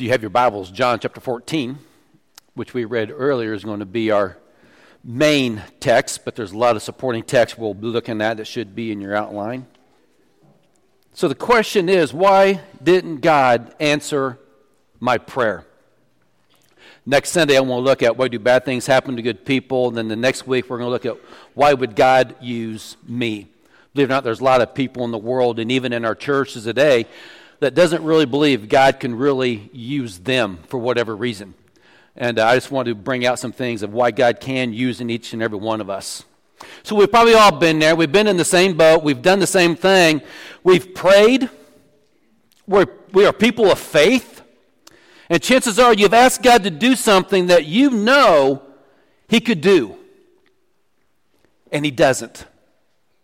If you have your Bibles, John chapter 14, which we read earlier, is going to be our main text, but there's a lot of supporting text we'll be looking at that should be in your outline. So the question is why didn't God answer my prayer? Next Sunday, I want to look at why do bad things happen to good people. And then the next week, we're going to look at why would God use me? Believe it or not, there's a lot of people in the world and even in our churches today that doesn't really believe God can really use them for whatever reason. And uh, I just want to bring out some things of why God can use in each and every one of us. So we've probably all been there. We've been in the same boat. We've done the same thing. We've prayed. We're, we are people of faith. And chances are you've asked God to do something that you know He could do. And He doesn't.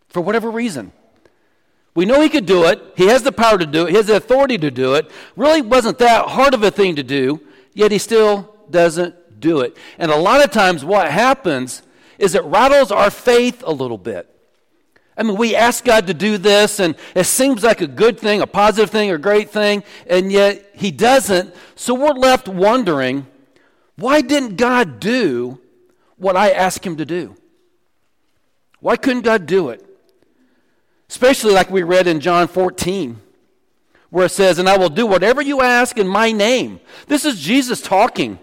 For whatever reason. We know he could do it. He has the power to do it. He has the authority to do it. Really wasn't that hard of a thing to do, yet he still doesn't do it. And a lot of times what happens is it rattles our faith a little bit. I mean, we ask God to do this, and it seems like a good thing, a positive thing, a great thing, and yet He doesn't. So we're left wondering why didn't God do what I asked Him to do? Why couldn't God do it? Especially like we read in John 14, where it says, And I will do whatever you ask in my name. This is Jesus talking.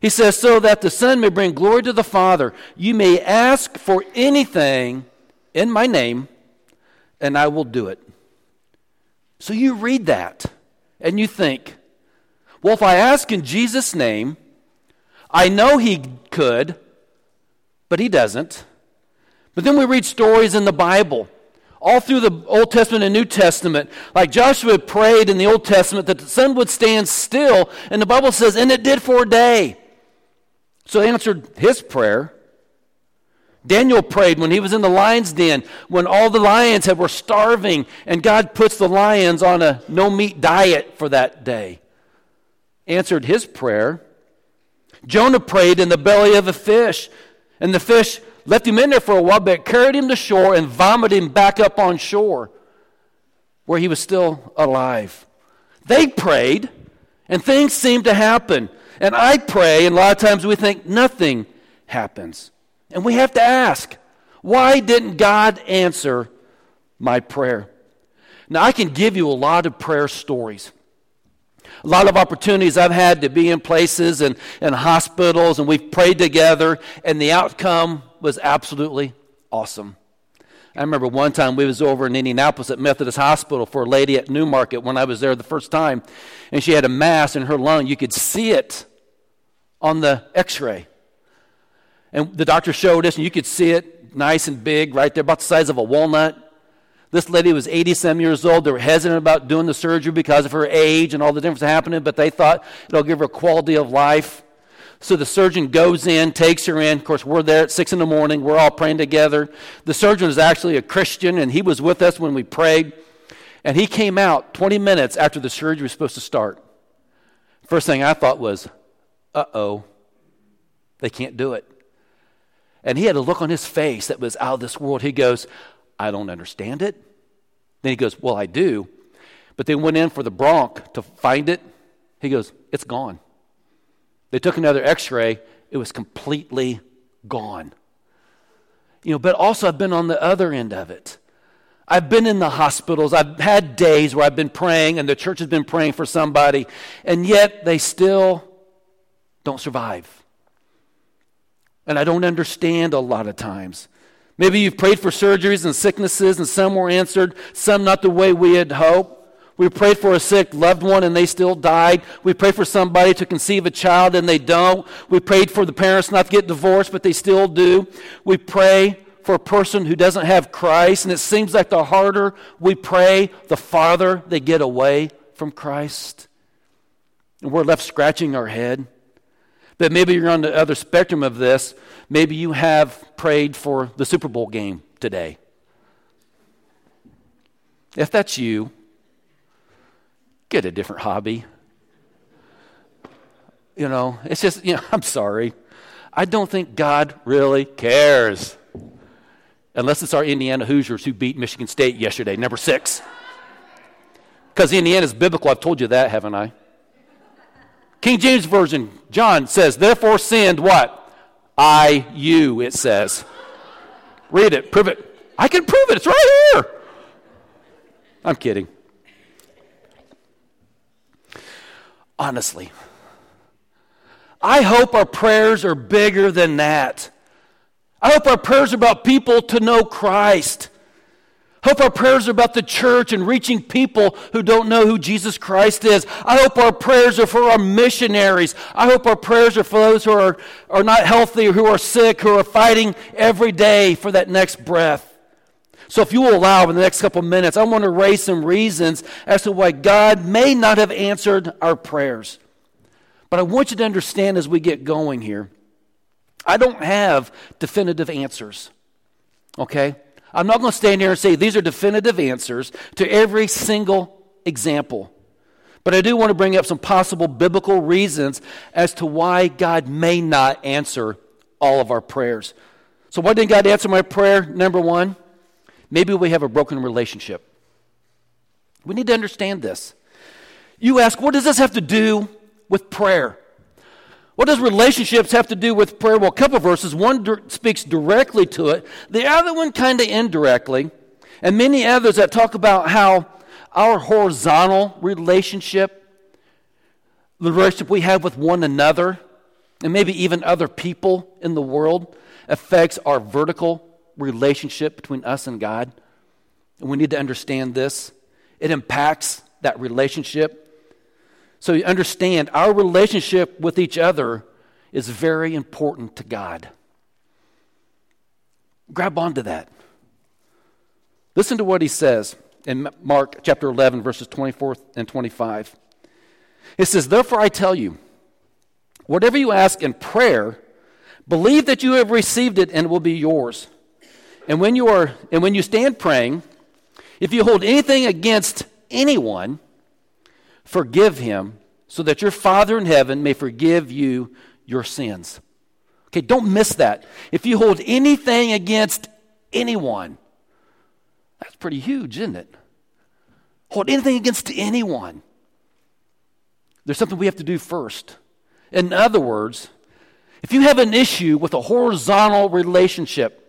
He says, So that the Son may bring glory to the Father. You may ask for anything in my name, and I will do it. So you read that, and you think, Well, if I ask in Jesus' name, I know he could, but he doesn't. But then we read stories in the Bible all through the Old Testament and New Testament. Like Joshua prayed in the Old Testament that the sun would stand still, and the Bible says, and it did for a day. So he answered his prayer. Daniel prayed when he was in the lion's den, when all the lions had, were starving, and God puts the lions on a no meat diet for that day. Answered his prayer. Jonah prayed in the belly of a fish, and the fish left him in there for a while, but carried him to shore and vomited him back up on shore where he was still alive. They prayed, and things seemed to happen. And I pray, and a lot of times we think nothing happens. And we have to ask, why didn't God answer my prayer? Now, I can give you a lot of prayer stories. A lot of opportunities I've had to be in places and, and hospitals, and we've prayed together, and the outcome was absolutely awesome. I remember one time we was over in Indianapolis at Methodist Hospital for a lady at Newmarket when I was there the first time, and she had a mass in her lung. You could see it on the X-ray, and the doctor showed us, and you could see it nice and big right there, about the size of a walnut. This lady was 80 some years old. They were hesitant about doing the surgery because of her age and all the difference happening, but they thought it'll give her quality of life. So the surgeon goes in, takes her in. Of course, we're there at 6 in the morning. We're all praying together. The surgeon is actually a Christian, and he was with us when we prayed. And he came out 20 minutes after the surgery was supposed to start. First thing I thought was, uh oh, they can't do it. And he had a look on his face that was out of this world. He goes, I don't understand it. Then he goes, Well, I do. But they went in for the bronch to find it. He goes, It's gone. They took another x ray, it was completely gone. You know, but also I've been on the other end of it. I've been in the hospitals. I've had days where I've been praying and the church has been praying for somebody, and yet they still don't survive. And I don't understand a lot of times. Maybe you've prayed for surgeries and sicknesses, and some were answered, some not the way we had hoped. We prayed for a sick loved one and they still died. We prayed for somebody to conceive a child and they don't. We prayed for the parents not to get divorced, but they still do. We pray for a person who doesn't have Christ, and it seems like the harder we pray, the farther they get away from Christ. And we're left scratching our head. But maybe you're on the other spectrum of this. Maybe you have prayed for the Super Bowl game today. If that's you, get a different hobby. You know, it's just, you know, I'm sorry. I don't think God really cares. Unless it's our Indiana Hoosiers who beat Michigan State yesterday, number six. Because Indiana's biblical. I've told you that, haven't I? King James Version, John says, therefore sinned what? I, you, it says. Read it, prove it. I can prove it, it's right here. I'm kidding. Honestly, I hope our prayers are bigger than that. I hope our prayers are about people to know Christ. Hope our prayers are about the church and reaching people who don't know who Jesus Christ is. I hope our prayers are for our missionaries. I hope our prayers are for those who are, are not healthy who are sick, who are fighting every day for that next breath. So, if you will allow in the next couple minutes, I want to raise some reasons as to why God may not have answered our prayers. But I want you to understand as we get going here, I don't have definitive answers. Okay? I'm not going to stand here and say these are definitive answers to every single example. But I do want to bring up some possible biblical reasons as to why God may not answer all of our prayers. So, why didn't God answer my prayer? Number one, maybe we have a broken relationship. We need to understand this. You ask, what does this have to do with prayer? What does relationships have to do with prayer? Well, a couple verses. One speaks directly to it, the other one kind of indirectly, and many others that talk about how our horizontal relationship, the relationship we have with one another, and maybe even other people in the world, affects our vertical relationship between us and God. And we need to understand this. It impacts that relationship. So you understand our relationship with each other is very important to God. Grab onto that. Listen to what he says in Mark chapter 11, verses 24 and 25. It says, Therefore I tell you, whatever you ask in prayer, believe that you have received it and it will be yours. And when you are and when you stand praying, if you hold anything against anyone, Forgive him so that your Father in heaven may forgive you your sins. Okay, don't miss that. If you hold anything against anyone, that's pretty huge, isn't it? Hold anything against anyone. There's something we have to do first. In other words, if you have an issue with a horizontal relationship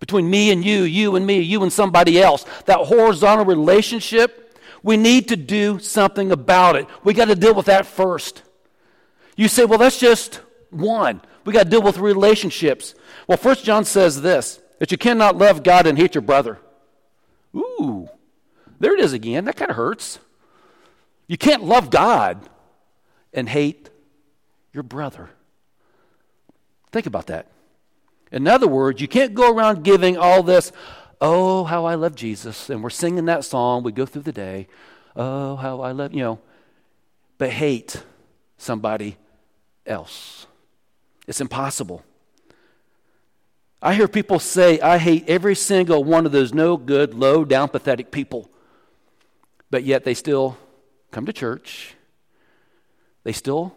between me and you, you and me, you and somebody else, that horizontal relationship we need to do something about it. We got to deal with that first. You say, well, that's just one. We got to deal with relationships. Well, First John says this that you cannot love God and hate your brother. Ooh, there it is again. That kind of hurts. You can't love God and hate your brother. Think about that. In other words, you can't go around giving all this, Oh, how I love Jesus. And we're singing that song. We go through the day. Oh, how I love, you know, but hate somebody else. It's impossible. I hear people say, I hate every single one of those no good, low down, pathetic people. But yet they still come to church. They still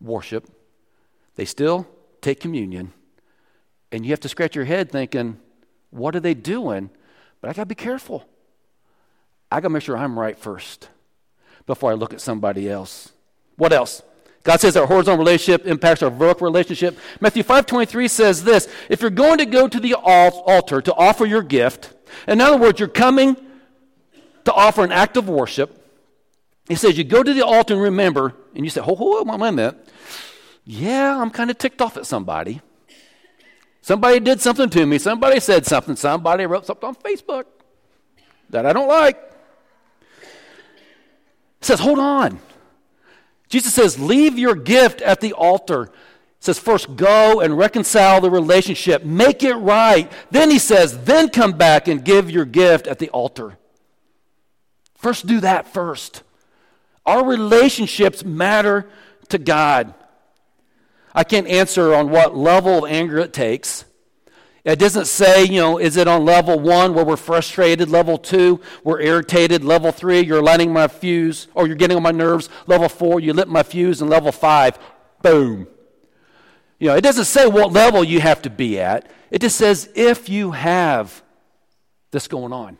worship. They still take communion. And you have to scratch your head thinking, what are they doing? But I got to be careful. I got to make sure I'm right first before I look at somebody else. What else? God says our horizontal relationship impacts our vertical relationship. Matthew 5:23 says this, if you're going to go to the altar to offer your gift, in other words, you're coming to offer an act of worship, he says you go to the altar and remember, and you say, "Oh, hold on a minute. Yeah, I'm kind of ticked off at somebody. Somebody did something to me. Somebody said something. Somebody wrote something on Facebook that I don't like. Says, hold on. Jesus says, leave your gift at the altar. Says, first go and reconcile the relationship, make it right. Then he says, then come back and give your gift at the altar. First, do that first. Our relationships matter to God. I can't answer on what level of anger it takes. It doesn't say, you know, is it on level one where we're frustrated, level two, we're irritated, level three, you're lighting my fuse, or you're getting on my nerves, level four, you lit my fuse, and level five, boom. You know, it doesn't say what level you have to be at. It just says if you have this going on.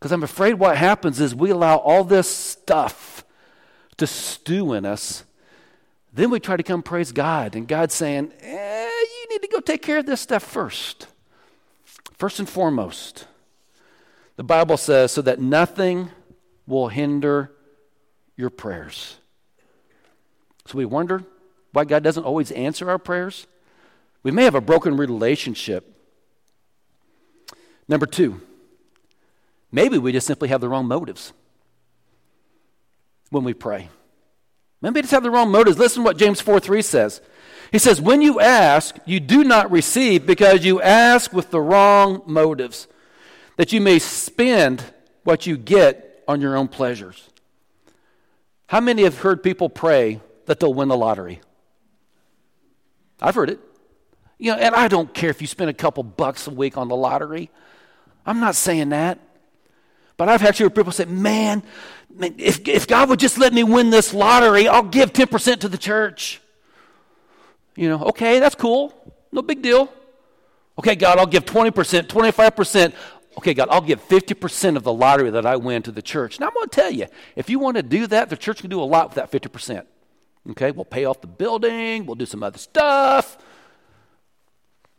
Because I'm afraid what happens is we allow all this stuff to stew in us, then we try to come praise God. And God's saying, eh, you need to go take care of this stuff first. First and foremost. The Bible says, so that nothing will hinder your prayers. So we wonder why God doesn't always answer our prayers. We may have a broken relationship. Number two, maybe we just simply have the wrong motives when we pray. Maybe just have the wrong motives. Listen to what James 4 3 says. He says, When you ask, you do not receive because you ask with the wrong motives, that you may spend what you get on your own pleasures. How many have heard people pray that they'll win the lottery? I've heard it. You know, and I don't care if you spend a couple bucks a week on the lottery. I'm not saying that. But I've actually heard people say, man, if, if God would just let me win this lottery, I'll give 10% to the church. You know, okay, that's cool. No big deal. Okay, God, I'll give 20%, 25%. Okay, God, I'll give 50% of the lottery that I win to the church. Now, I'm going to tell you, if you want to do that, the church can do a lot with that 50%. Okay, we'll pay off the building, we'll do some other stuff.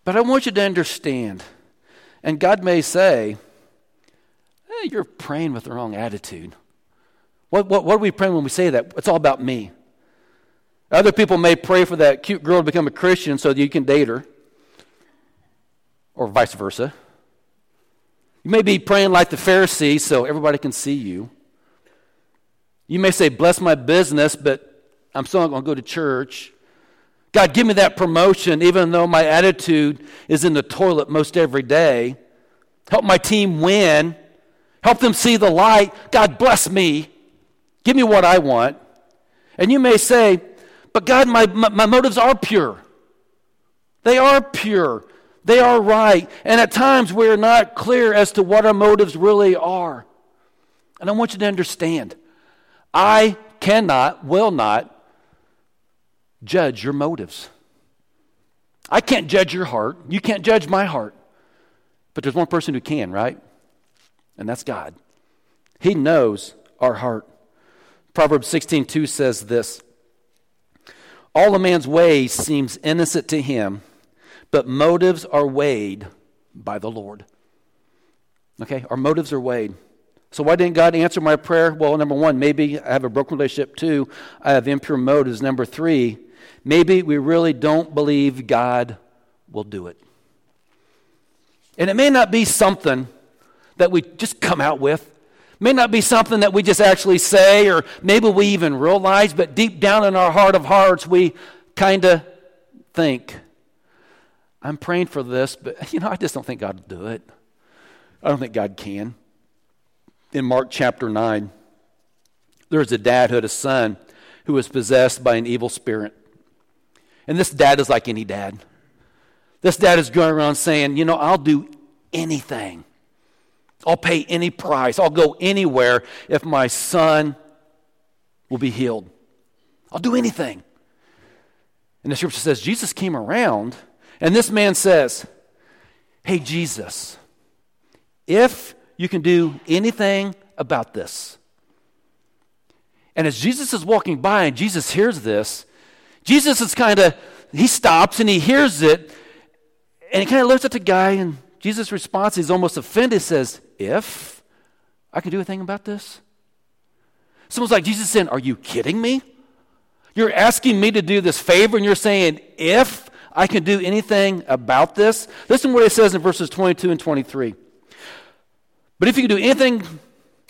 But I want you to understand, and God may say, hey, You're praying with the wrong attitude. What, what, what are we praying when we say that? It's all about me. Other people may pray for that cute girl to become a Christian so that you can date her, or vice versa. You may be praying like the Pharisee so everybody can see you. You may say, Bless my business, but I'm still not going to go to church. God, give me that promotion, even though my attitude is in the toilet most every day. Help my team win. Help them see the light. God, bless me. Give me what I want. And you may say, but God, my, my, my motives are pure. They are pure. They are right. And at times we are not clear as to what our motives really are. And I want you to understand I cannot, will not judge your motives. I can't judge your heart. You can't judge my heart. But there's one person who can, right? And that's God. He knows our heart. Proverbs 16:2 says this all a man's way seems innocent to him, but motives are weighed by the Lord. Okay, our motives are weighed. So, why didn't God answer my prayer? Well, number one, maybe I have a broken relationship. Two, I have impure motives. Number three, maybe we really don't believe God will do it. And it may not be something that we just come out with. May not be something that we just actually say or maybe we even realize, but deep down in our heart of hearts, we kind of think, I'm praying for this, but you know, I just don't think God will do it. I don't think God can. In Mark chapter 9, there's a dad who had a son who was possessed by an evil spirit. And this dad is like any dad. This dad is going around saying, You know, I'll do anything I'll pay any price. I'll go anywhere if my son will be healed. I'll do anything. And the scripture says Jesus came around, and this man says, Hey, Jesus, if you can do anything about this. And as Jesus is walking by and Jesus hears this, Jesus is kind of, he stops and he hears it, and he kind of looks at the guy, and Jesus' response is almost offended, says, if I can do a thing about this? Someone's like, Jesus saying, Are you kidding me? You're asking me to do this favor, and you're saying, If I can do anything about this? Listen to what it says in verses 22 and 23. But if you can do anything,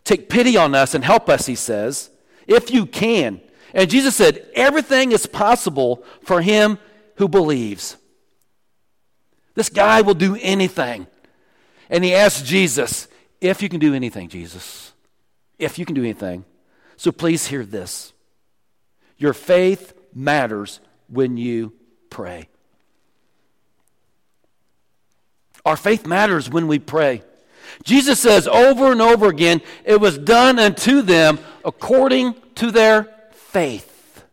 take pity on us and help us, he says, if you can. And Jesus said, Everything is possible for him who believes. This guy will do anything. And he asked Jesus, if you can do anything, Jesus, if you can do anything. So please hear this. Your faith matters when you pray. Our faith matters when we pray. Jesus says over and over again, it was done unto them according to their faith.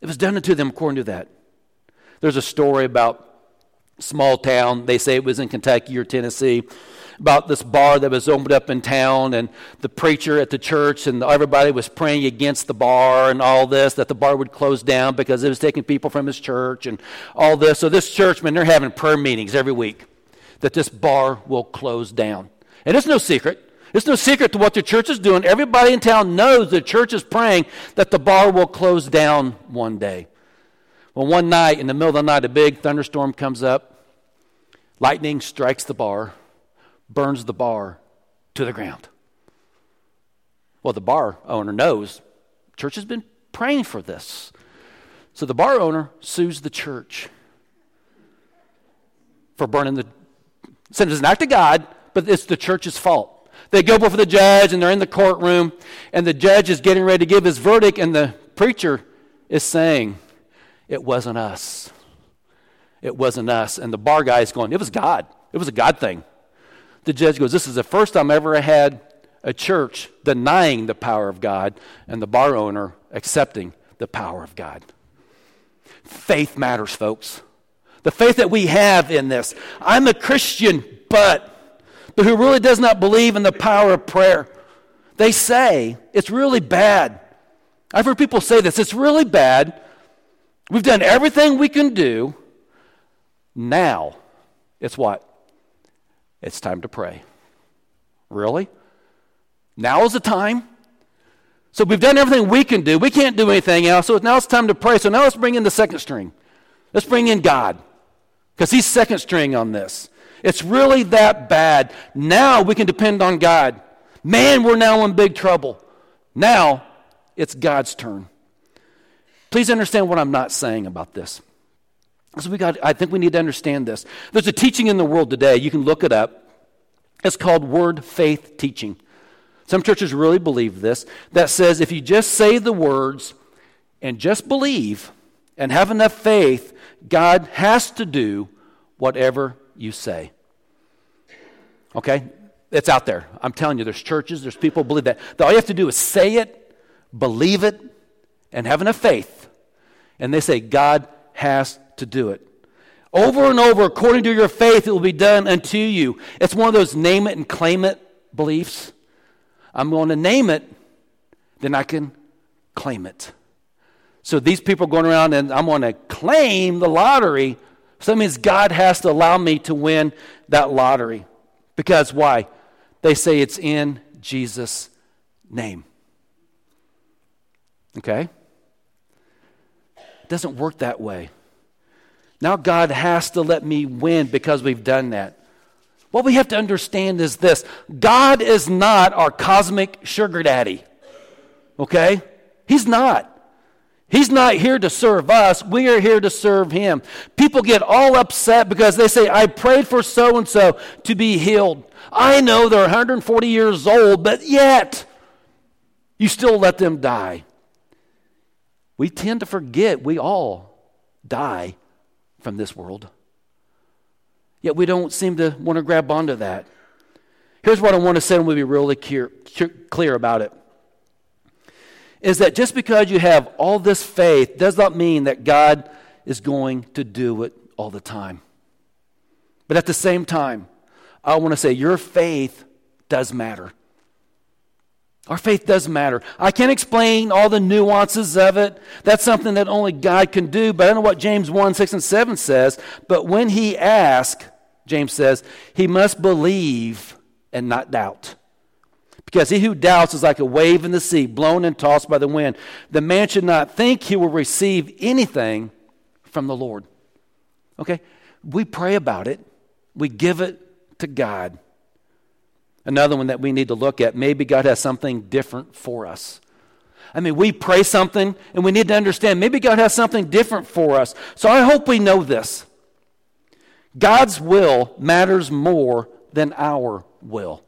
It was done unto them according to that. There's a story about small town. They say it was in Kentucky or Tennessee. about this bar that was opened up in town and the preacher at the church and everybody was praying against the bar and all this that the bar would close down because it was taking people from his church and all this. So this church man they're having prayer meetings every week that this bar will close down. And it's no secret. It's no secret to what the church is doing. Everybody in town knows the church is praying that the bar will close down one day well one night in the middle of the night a big thunderstorm comes up lightning strikes the bar burns the bar to the ground. Well, the bar owner knows church has been praying for this. So the bar owner sues the church for burning the. Sin is an act of God, but it's the church's fault. They go before the judge and they're in the courtroom, and the judge is getting ready to give his verdict, and the preacher is saying, It wasn't us. It wasn't us. And the bar guy is going, It was God. It was a God thing the judge goes, This is the first time I ever had a church denying the power of God and the bar owner accepting the power of God. Faith matters, folks. The faith that we have in this. I'm a Christian, but, but who really does not believe in the power of prayer. They say it's really bad. I've heard people say this it's really bad. We've done everything we can do. Now, it's what? It's time to pray. Really? Now is the time? So we've done everything we can do. We can't do anything else. So now it's time to pray. So now let's bring in the second string. Let's bring in God. Because He's second string on this. It's really that bad. Now we can depend on God. Man, we're now in big trouble. Now it's God's turn. Please understand what I'm not saying about this. So we got, I think we need to understand this. There's a teaching in the world today, you can look it up. It's called word faith teaching. Some churches really believe this, that says if you just say the words and just believe and have enough faith, God has to do whatever you say. Okay? It's out there. I'm telling you, there's churches, there's people believe that. All you have to do is say it, believe it, and have enough faith. And they say, God has to do it. Over and over, according to your faith, it will be done unto you. It's one of those name it and claim it beliefs. I'm going to name it, then I can claim it. So these people are going around and I'm going to claim the lottery. So that means God has to allow me to win that lottery. Because why? They say it's in Jesus' name. Okay? It doesn't work that way. Now God has to let me win because we've done that. What we have to understand is this God is not our cosmic sugar daddy. Okay? He's not. He's not here to serve us. We are here to serve him. People get all upset because they say, I prayed for so and so to be healed. I know they're 140 years old, but yet you still let them die. We tend to forget we all die from this world. Yet we don't seem to want to grab onto that. Here's what I want to say, and we'll be really clear, about it. Is that just because you have all this faith does not mean that God is going to do it all the time. But at the same time, I want to say your faith does matter. Our faith does matter. I can't explain all the nuances of it. That's something that only God can do. But I know what James 1 6 and 7 says. But when he asks, James says, he must believe and not doubt. Because he who doubts is like a wave in the sea, blown and tossed by the wind. The man should not think he will receive anything from the Lord. Okay? We pray about it, we give it to God. Another one that we need to look at maybe God has something different for us. I mean, we pray something and we need to understand maybe God has something different for us. So I hope we know this. God's will matters more than our will.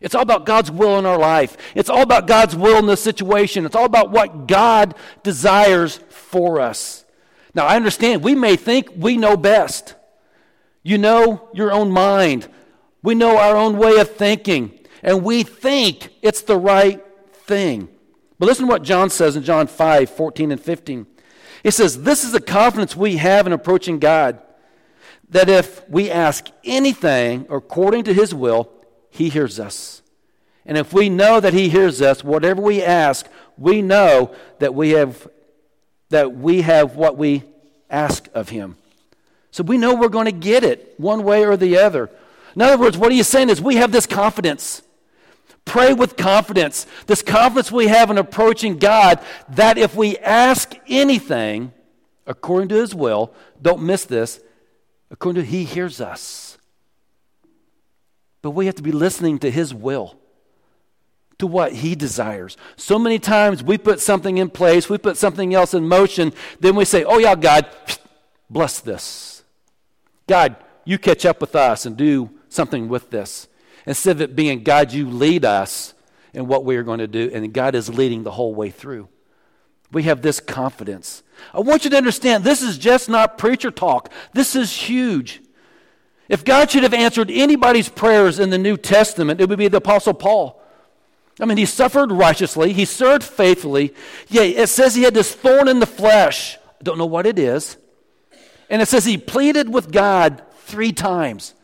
It's all about God's will in our life. It's all about God's will in this situation. It's all about what God desires for us. Now, I understand we may think we know best. You know your own mind. We know our own way of thinking, and we think it's the right thing. But listen to what John says in John 5 14 and 15. He says, This is the confidence we have in approaching God, that if we ask anything according to his will, he hears us. And if we know that he hears us, whatever we ask, we know that we have that we have what we ask of him. So we know we're going to get it one way or the other. In other words, what he's saying is we have this confidence. Pray with confidence. This confidence we have in approaching God that if we ask anything according to his will, don't miss this, according to he hears us. But we have to be listening to his will to what He desires. So many times we put something in place, we put something else in motion, then we say, Oh, yeah, God, bless this. God, you catch up with us and do something with this. Instead of it being, God, you lead us in what we are going to do, and God is leading the whole way through. We have this confidence. I want you to understand this is just not preacher talk, this is huge. If God should have answered anybody's prayers in the New Testament, it would be the Apostle Paul. I mean, he suffered righteously, he served faithfully. Yeah, it says he had this thorn in the flesh. I don't know what it is. And it says he pleaded with God three times.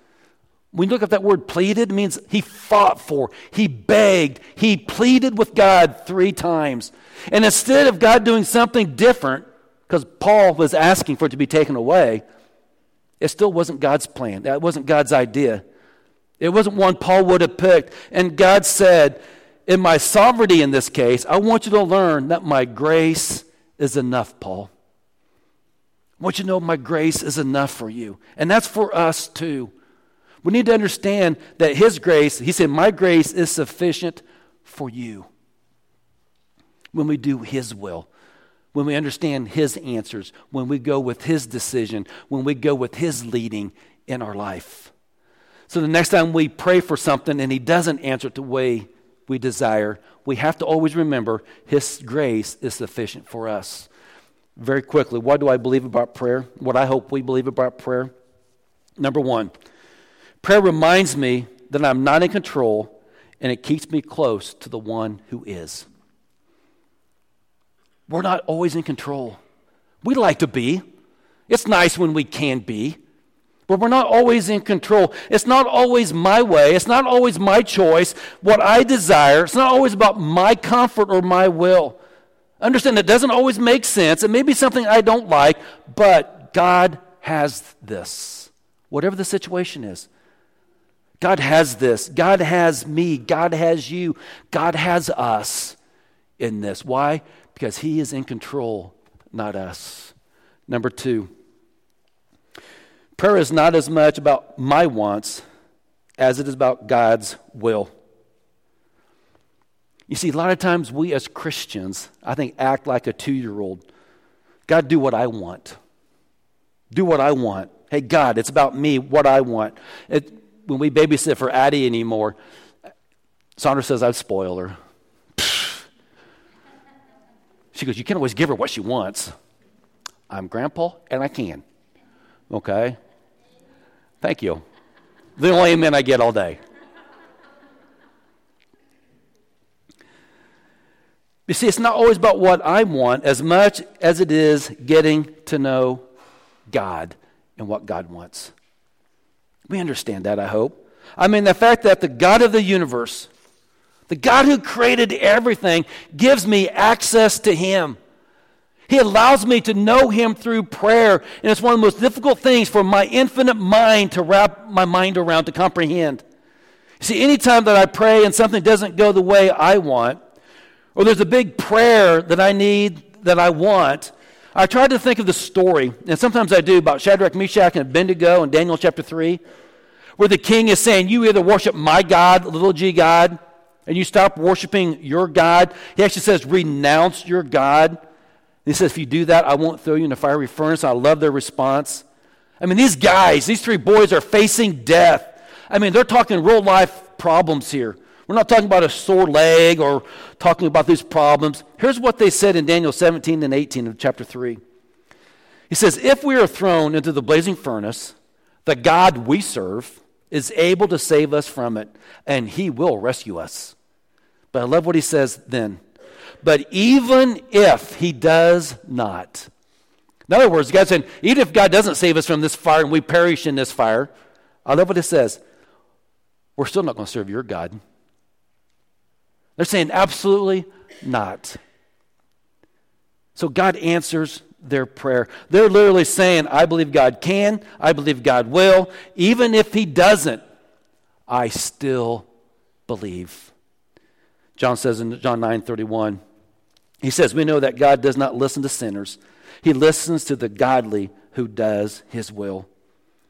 When you look at that word pleaded, it means he fought for, he begged, he pleaded with God three times. And instead of God doing something different, because Paul was asking for it to be taken away, it still wasn't God's plan. That wasn't God's idea. It wasn't one Paul would have picked. And God said, in my sovereignty in this case, I want you to learn that my grace is enough, Paul. I want you to know my grace is enough for you. And that's for us too. We need to understand that His grace, He said, My grace is sufficient for you. When we do His will, when we understand His answers, when we go with His decision, when we go with His leading in our life. So the next time we pray for something and He doesn't answer it the way we desire, we have to always remember His grace is sufficient for us. Very quickly, what do I believe about prayer? What I hope we believe about prayer? Number one, prayer reminds me that I'm not in control and it keeps me close to the one who is. We're not always in control. We like to be. It's nice when we can be. But we're not always in control. It's not always my way. It's not always my choice, what I desire. It's not always about my comfort or my will. Understand, that doesn't always make sense. It may be something I don't like, but God has this, whatever the situation is. God has this. God has me. God has you. God has us in this. Why? Because He is in control, not us. Number two, Prayer is not as much about my wants as it is about God's will. You see, a lot of times we as Christians, I think, act like a two year old. God, do what I want. Do what I want. Hey, God, it's about me, what I want. It, when we babysit for Addie anymore, Sandra says I'd spoil her. She goes, You can't always give her what she wants. I'm grandpa and I can. Okay? Thank you. The only amen I get all day. You see, it's not always about what I want as much as it is getting to know God and what God wants. We understand that, I hope. I mean, the fact that the God of the universe, the God who created everything, gives me access to Him. He allows me to know Him through prayer. And it's one of the most difficult things for my infinite mind to wrap my mind around, to comprehend. See, anytime that I pray and something doesn't go the way I want, or there's a big prayer that I need, that I want, I try to think of the story, and sometimes I do, about Shadrach, Meshach, and Abednego in Daniel chapter 3, where the king is saying, You either worship my God, little g God, and you stop worshiping your God. He actually says, Renounce your God. He says, If you do that, I won't throw you in a fiery furnace. I love their response. I mean, these guys, these three boys are facing death. I mean, they're talking real life problems here. We're not talking about a sore leg or talking about these problems. Here's what they said in Daniel 17 and 18 of chapter 3. He says, If we are thrown into the blazing furnace, the God we serve is able to save us from it, and he will rescue us. But I love what he says then. But even if he does not, In other words, God's saying, even if God doesn't save us from this fire and we perish in this fire, I love what it says. We're still not going to serve your God. They're saying, absolutely not. So God answers their prayer. They're literally saying, I believe God can, I believe God will. Even if He doesn't, I still believe. John says in John 9 31, he says, We know that God does not listen to sinners, He listens to the godly who does His will.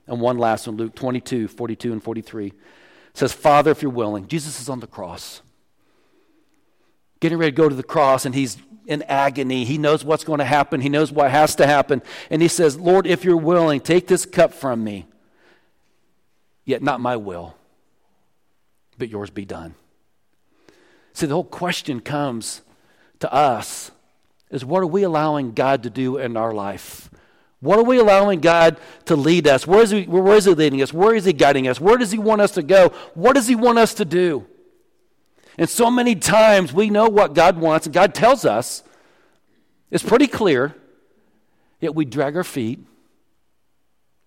And one last one, Luke 22 42 and 43 says, Father, if you're willing, Jesus is on the cross. Getting ready to go to the cross, and he's in agony. He knows what's going to happen, he knows what has to happen. And he says, Lord, if you're willing, take this cup from me. Yet not my will, but yours be done. See, the whole question comes to us is what are we allowing God to do in our life? What are we allowing God to lead us? Where is, he, where is He leading us? Where is He guiding us? Where does He want us to go? What does He want us to do? And so many times we know what God wants, and God tells us. It's pretty clear, yet we drag our feet.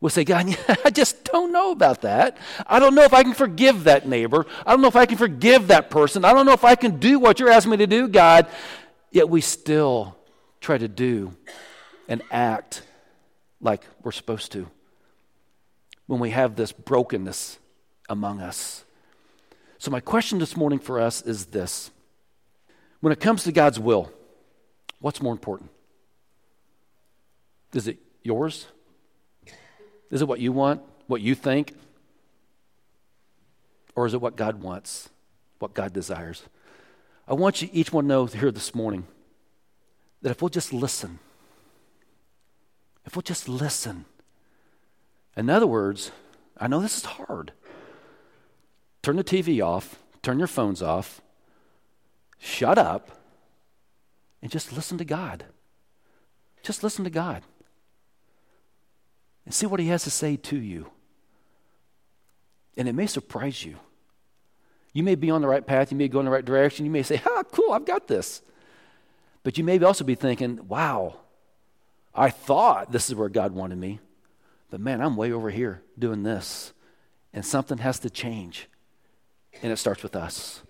We'll say, God, I just don't know about that. I don't know if I can forgive that neighbor. I don't know if I can forgive that person. I don't know if I can do what you're asking me to do, God. Yet we still try to do and act like we're supposed to when we have this brokenness among us. So, my question this morning for us is this When it comes to God's will, what's more important? Is it yours? Is it what you want, what you think? Or is it what God wants, what God desires? I want you each one to know here this morning that if we'll just listen, if we'll just listen, in other words, I know this is hard. Turn the TV off, turn your phones off, shut up, and just listen to God. Just listen to God and see what He has to say to you. And it may surprise you. You may be on the right path, you may go in the right direction, you may say, Ah, cool, I've got this. But you may also be thinking, Wow, I thought this is where God wanted me, but man, I'm way over here doing this. And something has to change. And it starts with us.